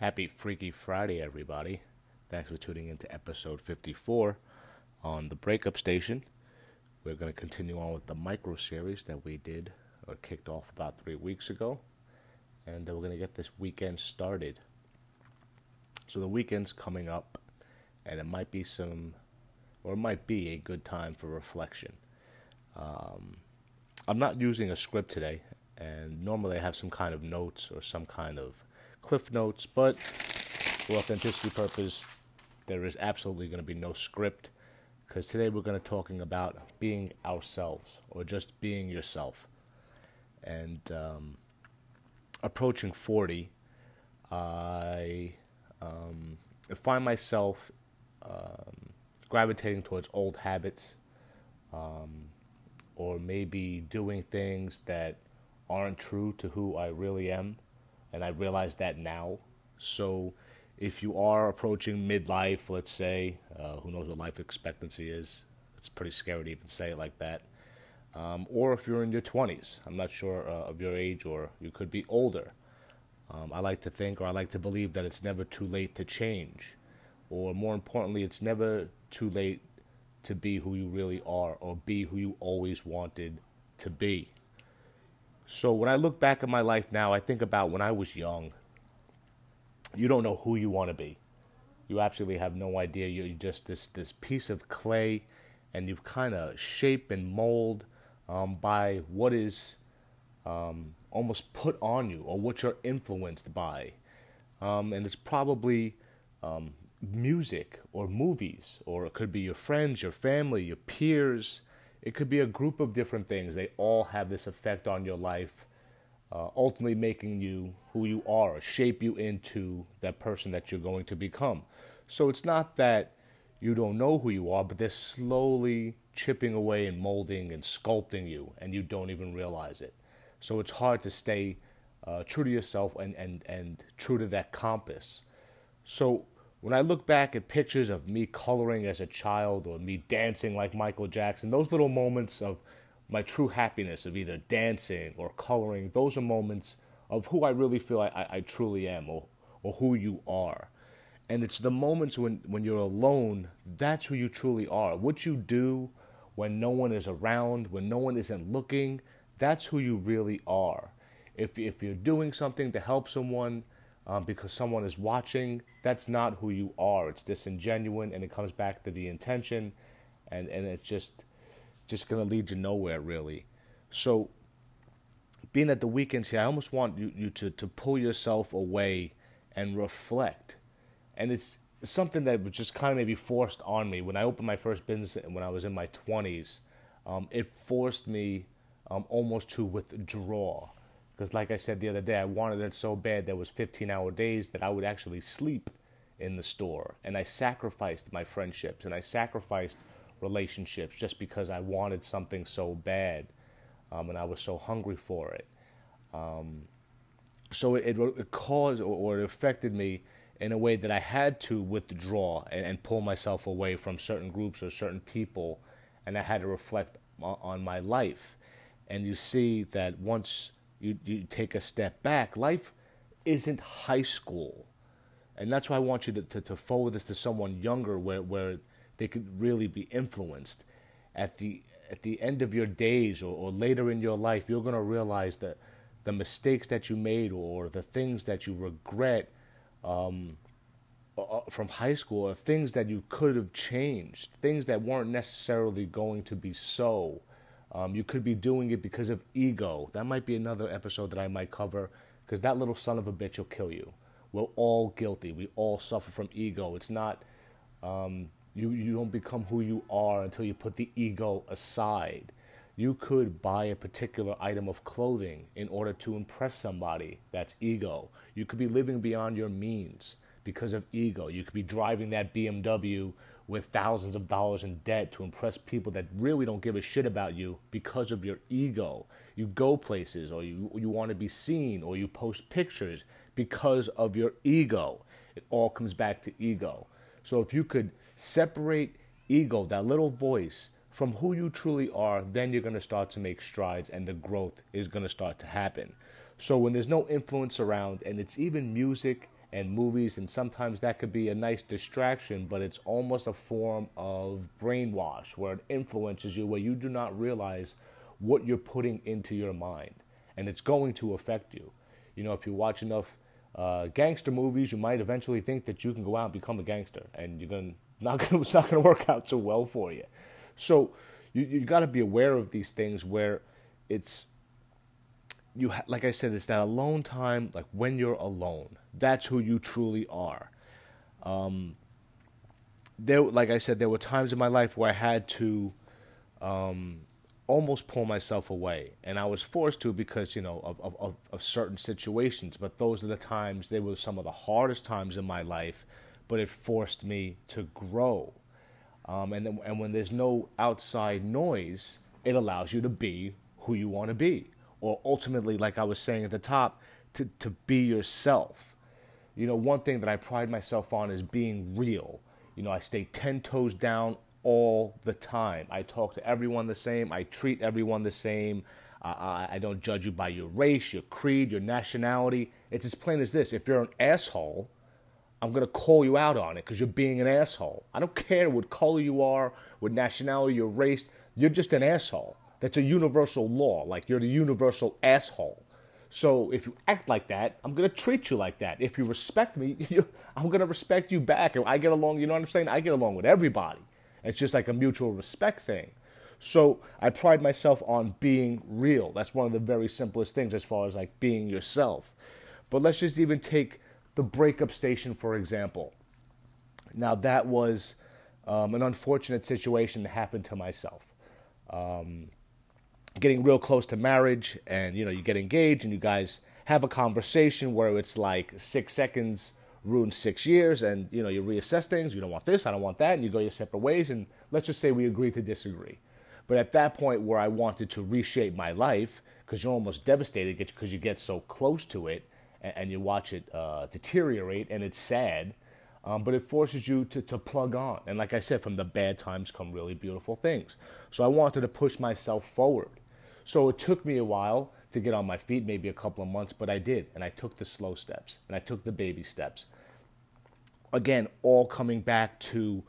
Happy Freaky Friday, everybody. Thanks for tuning in to episode 54 on the Breakup Station. We're going to continue on with the micro series that we did or kicked off about three weeks ago. And uh, we're going to get this weekend started. So the weekend's coming up, and it might be some, or it might be a good time for reflection. Um, I'm not using a script today, and normally I have some kind of notes or some kind of cliff notes, but for authenticity purpose, there is absolutely going to be no script because today we're going to talking about being ourselves or just being yourself. And um, approaching 40, I um, find myself um, gravitating towards old habits um, or maybe doing things that aren't true to who I really am and I realize that now. So, if you are approaching midlife, let's say, uh, who knows what life expectancy is? It's pretty scary to even say it like that. Um, or if you're in your 20s, I'm not sure uh, of your age, or you could be older. Um, I like to think, or I like to believe, that it's never too late to change, or more importantly, it's never too late to be who you really are, or be who you always wanted to be. So when I look back at my life now, I think about when I was young. You don't know who you want to be. You absolutely have no idea. You're just this this piece of clay, and you kind of shape and mold um, by what is um, almost put on you or what you're influenced by. Um, and it's probably um, music or movies, or it could be your friends, your family, your peers, it could be a group of different things. They all have this effect on your life, uh, ultimately making you who you are, shape you into that person that you're going to become. So it's not that you don't know who you are, but they're slowly chipping away and molding and sculpting you, and you don't even realize it. So it's hard to stay uh, true to yourself and, and, and true to that compass. So when I look back at pictures of me coloring as a child or me dancing like Michael Jackson, those little moments of my true happiness of either dancing or coloring, those are moments of who I really feel I, I, I truly am or, or who you are. And it's the moments when, when you're alone, that's who you truly are. What you do when no one is around, when no one isn't looking, that's who you really are. If, if you're doing something to help someone, um, because someone is watching, that's not who you are. It's disingenuous, and it comes back to the intention, and and it's just just gonna lead you nowhere really. So, being at the weekends here, I almost want you, you to to pull yourself away and reflect, and it's something that was just kind of maybe forced on me when I opened my first business when I was in my twenties. Um, it forced me um, almost to withdraw because, like I said the other day, I wanted it so bad there was 15 hour days that I would actually sleep in the store. And I sacrificed my friendships and I sacrificed relationships just because I wanted something so bad um, and I was so hungry for it. Um, so it, it, caused or it affected me in a way that I had to withdraw and, and, pull myself away from certain groups or certain people, and I had to reflect on, on my life. And you see that once you, you take a step back. Life isn't high school. And that's why I want you to, to, to forward this to someone younger where, where they could really be influenced. At the, at the end of your days or, or later in your life, you're going to realize that the mistakes that you made or the things that you regret um, from high school are things that you could have changed, things that weren't necessarily going to be so. Um, you could be doing it because of ego. That might be another episode that I might cover because that little son of a bitch will kill you. We're all guilty. We all suffer from ego. It's not, um, you, you don't become who you are until you put the ego aside. You could buy a particular item of clothing in order to impress somebody. That's ego. You could be living beyond your means because of ego. You could be driving that BMW with thousands of dollars in debt to impress people that really don't give a shit about you because of your ego. You go places or you, you want to be seen or you post pictures because of your ego. It all comes back to ego. So if you could separate ego, that little voice, from who you truly are, then you're going to start to make strides and the growth is going to start to happen. So when there's no influence around and it's even music and movies, and sometimes that could be a nice distraction, but it's almost a form of brainwash where it influences you, where you do not realize what you're putting into your mind, and it's going to affect you. You know, if you watch enough uh, gangster movies, you might eventually think that you can go out and become a gangster, and you're gonna not gonna, it's not to work out so well for you. So you you got to be aware of these things where it's you ha- like I said, it's that alone time, like when you're alone. That's who you truly are. Um, there, like I said, there were times in my life where I had to um, almost pull myself away, and I was forced to because you know of, of, of certain situations. But those are the times; they were some of the hardest times in my life. But it forced me to grow, um, and then, and when there's no outside noise, it allows you to be who you want to be or ultimately, like I was saying at the top, to, to be yourself. You know, one thing that I pride myself on is being real. You know, I stay 10 toes down all the time. I talk to everyone the same, I treat everyone the same. Uh, I don't judge you by your race, your creed, your nationality. It's as plain as this. If you're an asshole, I'm going to call you out on it because you're being an asshole. I don't care what color you are, what nationality, your race. You're just an asshole. That's a universal law. Like you're the universal asshole. So if you act like that, I'm gonna treat you like that. If you respect me, you, I'm gonna respect you back. And I get along. You know what I'm saying? I get along with everybody. It's just like a mutual respect thing. So I pride myself on being real. That's one of the very simplest things as far as like being yourself. But let's just even take the breakup station for example. Now that was um, an unfortunate situation that happened to myself. Um, getting real close to marriage and you know you get engaged and you guys have a conversation where it's like six seconds ruins six years and you know you reassess things. You don't want this i don't want that and you go your separate ways. And let's just say we agree to disagree. But at that point where i wanted to reshape my life because you're almost devastated because you get so close to it and, and you watch it uh, deteriorate and it's sad um, but it forces you to, to plug on. And like i said from the bad times come really beautiful things. So i wanted to push myself forward so it took me a while to get on my feet, maybe a couple of months, but I did. And I took the slow steps and I took the baby steps. Again, all coming back to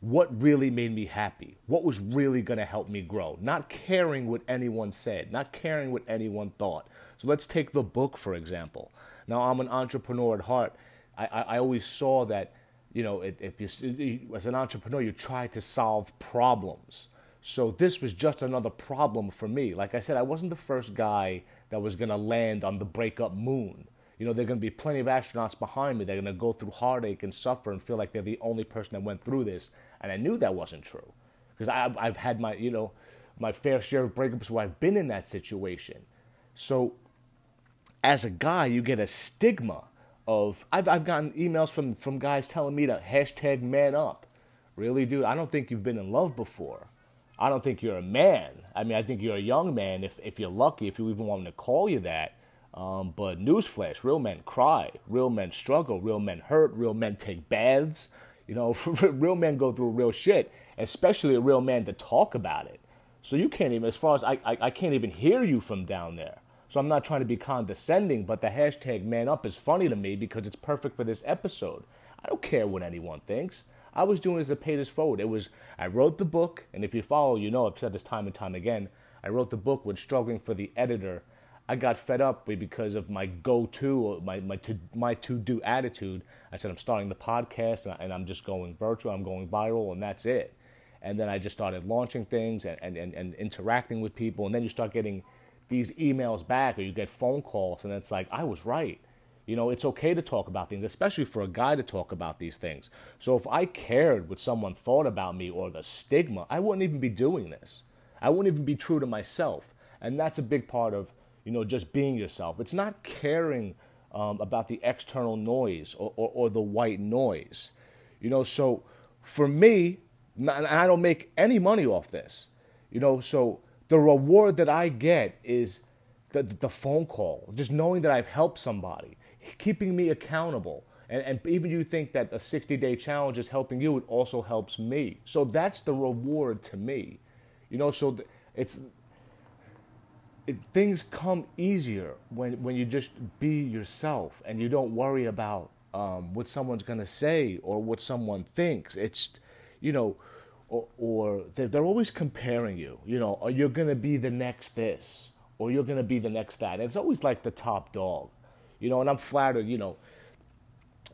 what really made me happy, what was really going to help me grow, not caring what anyone said, not caring what anyone thought. So let's take the book, for example. Now, I'm an entrepreneur at heart. I, I, I always saw that, you know, if, if you, as an entrepreneur, you try to solve problems. So this was just another problem for me. Like I said, I wasn't the first guy that was going to land on the breakup moon. You know, there are going to be plenty of astronauts behind me. They're going to go through heartache and suffer and feel like they're the only person that went through this. And I knew that wasn't true because I've, I've had my, you know, my fair share of breakups where I've been in that situation. So as a guy, you get a stigma of, I've, I've gotten emails from, from guys telling me to hashtag man up. Really, dude, I don't think you've been in love before. I don't think you're a man. I mean, I think you're a young man if, if you're lucky, if you even want to call you that. Um, but newsflash, real men cry, real men struggle, real men hurt, real men take baths. You know, real men go through real shit, especially a real man to talk about it. So you can't even, as far as I, I, I can't even hear you from down there. So I'm not trying to be condescending, but the hashtag man up is funny to me because it's perfect for this episode. I don't care what anyone thinks. I was doing as a paid this forward. It was I wrote the book, and if you follow, you know I've said this time and time again. I wrote the book when struggling for the editor. I got fed up because of my go-to, my my to my to-do attitude. I said I'm starting the podcast, and, I, am just going virtual. I'm going viral, and that's it. And then I just started launching things and, and, and, and interacting with people, and then you start getting these emails back, or you get phone calls, and it's like I was right. You know, it's okay to talk about things, especially for a guy to talk about these things. So if I cared what someone thought about me or the stigma, I wouldn't even be doing this. I wouldn't even be true to myself. And that's a big part of, you know, just being yourself. It's not caring um, about the external noise or, or, or the white noise. You know, so for me, and I don't make any money off this, you know, so the reward that I get is the, the phone call, just knowing that I've helped somebody keeping me accountable. And, and even you think that a 60 day challenge is helping you, it also helps me. So that's the reward to me. You know, so it's it, things come easier when, when you just be yourself and you don't worry about um, what someone's gonna say or what someone thinks. It's, you know, or, or they're, they're always comparing you. You know, or you're gonna be the next this, or you're gonna be the next that. It's always like the top dog, you know. And I'm flattered. You know,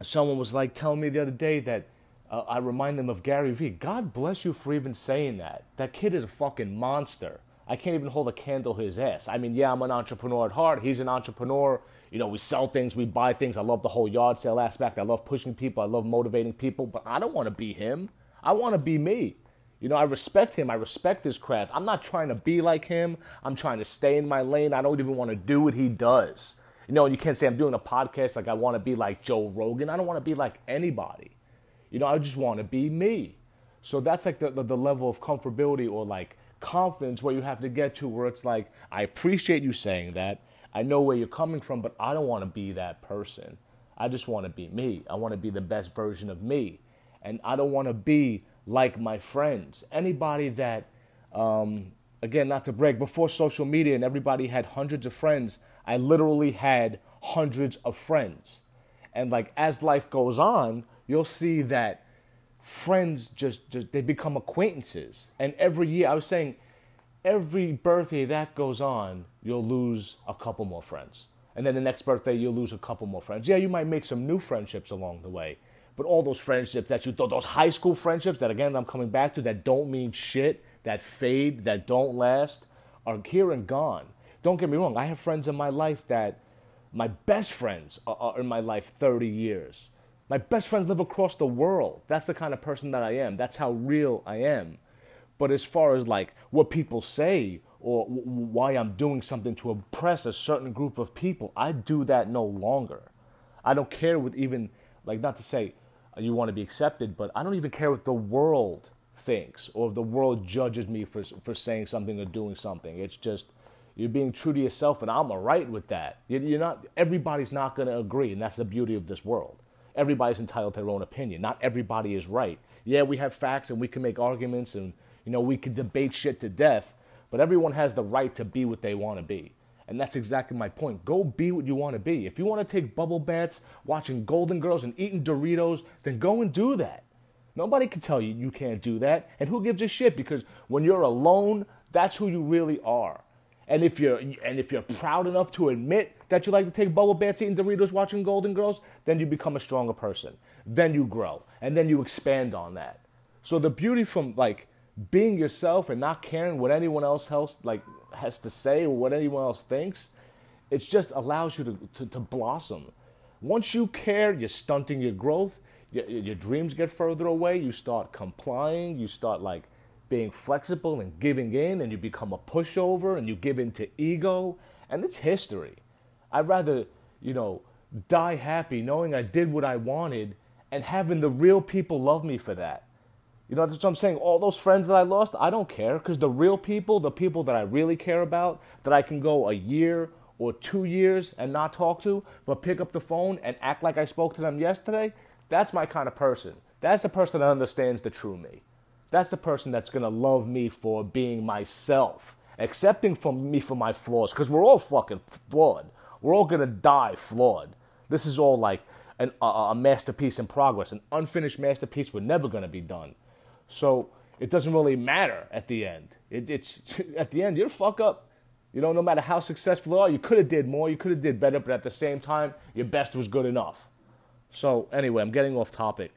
someone was like telling me the other day that uh, I remind them of Gary Vee. God bless you for even saying that. That kid is a fucking monster. I can't even hold a candle his ass. I mean, yeah, I'm an entrepreneur at heart. He's an entrepreneur. You know, we sell things, we buy things. I love the whole yard sale aspect. I love pushing people. I love motivating people. But I don't want to be him. I want to be me. You know, I respect him. I respect his craft. I'm not trying to be like him. I'm trying to stay in my lane. I don't even want to do what he does. You know, you can't say I'm doing a podcast like I want to be like Joe Rogan. I don't want to be like anybody. You know, I just want to be me. So that's like the, the, the level of comfortability or like confidence where you have to get to where it's like, I appreciate you saying that. I know where you're coming from, but I don't want to be that person. I just want to be me. I want to be the best version of me. And I don't want to be like my friends. Anybody that, um, again, not to break, before social media and everybody had hundreds of friends, I literally had hundreds of friends. And like as life goes on, you'll see that friends just, just they become acquaintances. And every year, I was saying, every birthday that goes on, you'll lose a couple more friends. And then the next birthday, you'll lose a couple more friends. Yeah, you might make some new friendships along the way. But all those friendships that you those high school friendships that again I'm coming back to that don't mean shit, that fade, that don't last, are here and gone. Don't get me wrong, I have friends in my life that my best friends are, in my life 30 years. My best friends live across the world. That's the kind of person that I am. That's how real I am. But as far as like what people say or w- why I'm doing something to oppress a certain group of people, I do that no longer. I don't care with even like not to say uh, you want to be accepted, but I don't even care what the world thinks or if the world judges me for for saying something or doing something. It's just you're being true to yourself, and I'm alright with that. You're not. Everybody's not going to agree, and that's the beauty of this world everybody's entitled to their own opinion. Not everybody is right. Yeah, we have facts and we can make arguments and you know we can debate shit to death, but everyone has the right to be what they want to be. And that's exactly my point. Go be what you want to be. If you want to take bubble baths, watching Golden Girls and eating Doritos, then go and do that. Nobody can tell you you can't do that. And who gives a shit? Because when you're alone, that's who you really are. And if you're and if you're proud enough to admit that you like to take bubble baths, eating Doritos, watching Golden Girls, then you become a stronger person. Then you grow, and then you expand on that. So the beauty from like being yourself and not caring what anyone else else like has to say or what anyone else thinks, it just allows you to, to, to blossom. Once you care, you're stunting your growth. Your, your dreams get further away. You start complying. You start like being flexible and giving in, and you become a pushover and you give in to ego, and it's history. I'd rather, you know, die happy knowing I did what I wanted and having the real people love me for that. You know, that's what I'm saying. All those friends that I lost, I don't care because the real people, the people that I really care about, that I can go a year or two years and not talk to, but pick up the phone and act like I spoke to them yesterday, that's my kind of person. That's the person that understands the true me. That's the person that's going to love me for being myself, accepting from me for my flaws, because we're all fucking flawed. We're all going to die flawed. This is all like an, a, a masterpiece in progress. An unfinished masterpiece, we're never going to be done. So it doesn't really matter at the end. It, it's at the end, you're fuck up. You know, no matter how successful you are, you could have did more, you could have did better, but at the same time, your best was good enough. So anyway, I'm getting off topic.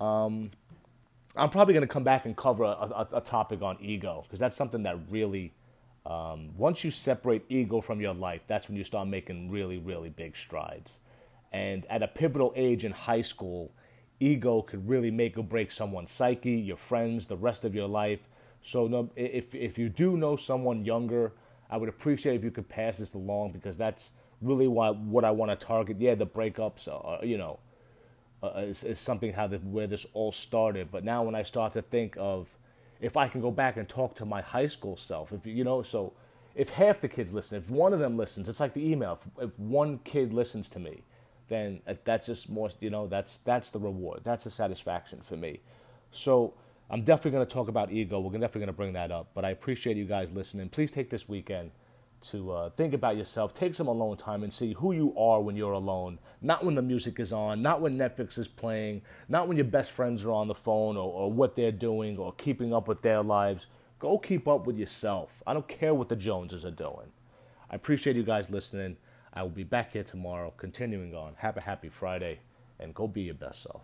Um, I'm probably going to come back and cover a, a, a topic on ego because that's something that really, um, once you separate ego from your life, that's when you start making really, really big strides. And at a pivotal age in high school, ego could really make or break someone's psyche, your friends, the rest of your life. So no, if if you do know someone younger, I would appreciate if you could pass this along because that's really what what I want to target. Yeah, the breakups, are, you know, uh, is, is something how the, where this all started. But now when I start to think of if I can go back and talk to my high school self, if you know, so if half the kids listen, if one of them listens, it's like the email. If, if one kid listens to me, then that's just more, you know, that's that's the reward. That's the satisfaction for me. So I'm definitely going to talk about ego. We're definitely going to bring that up. But I appreciate you guys listening. Please take this weekend to uh, think about yourself, take some alone time, and see who you are when you're alone. Not when the music is on, not when Netflix is playing, not when your best friends are on the phone or, or what they're doing or keeping up with their lives. Go keep up with yourself. I don't care what the Joneses are doing. I appreciate you guys listening. I will be back here tomorrow, continuing on. Have a happy Friday, and go be your best self.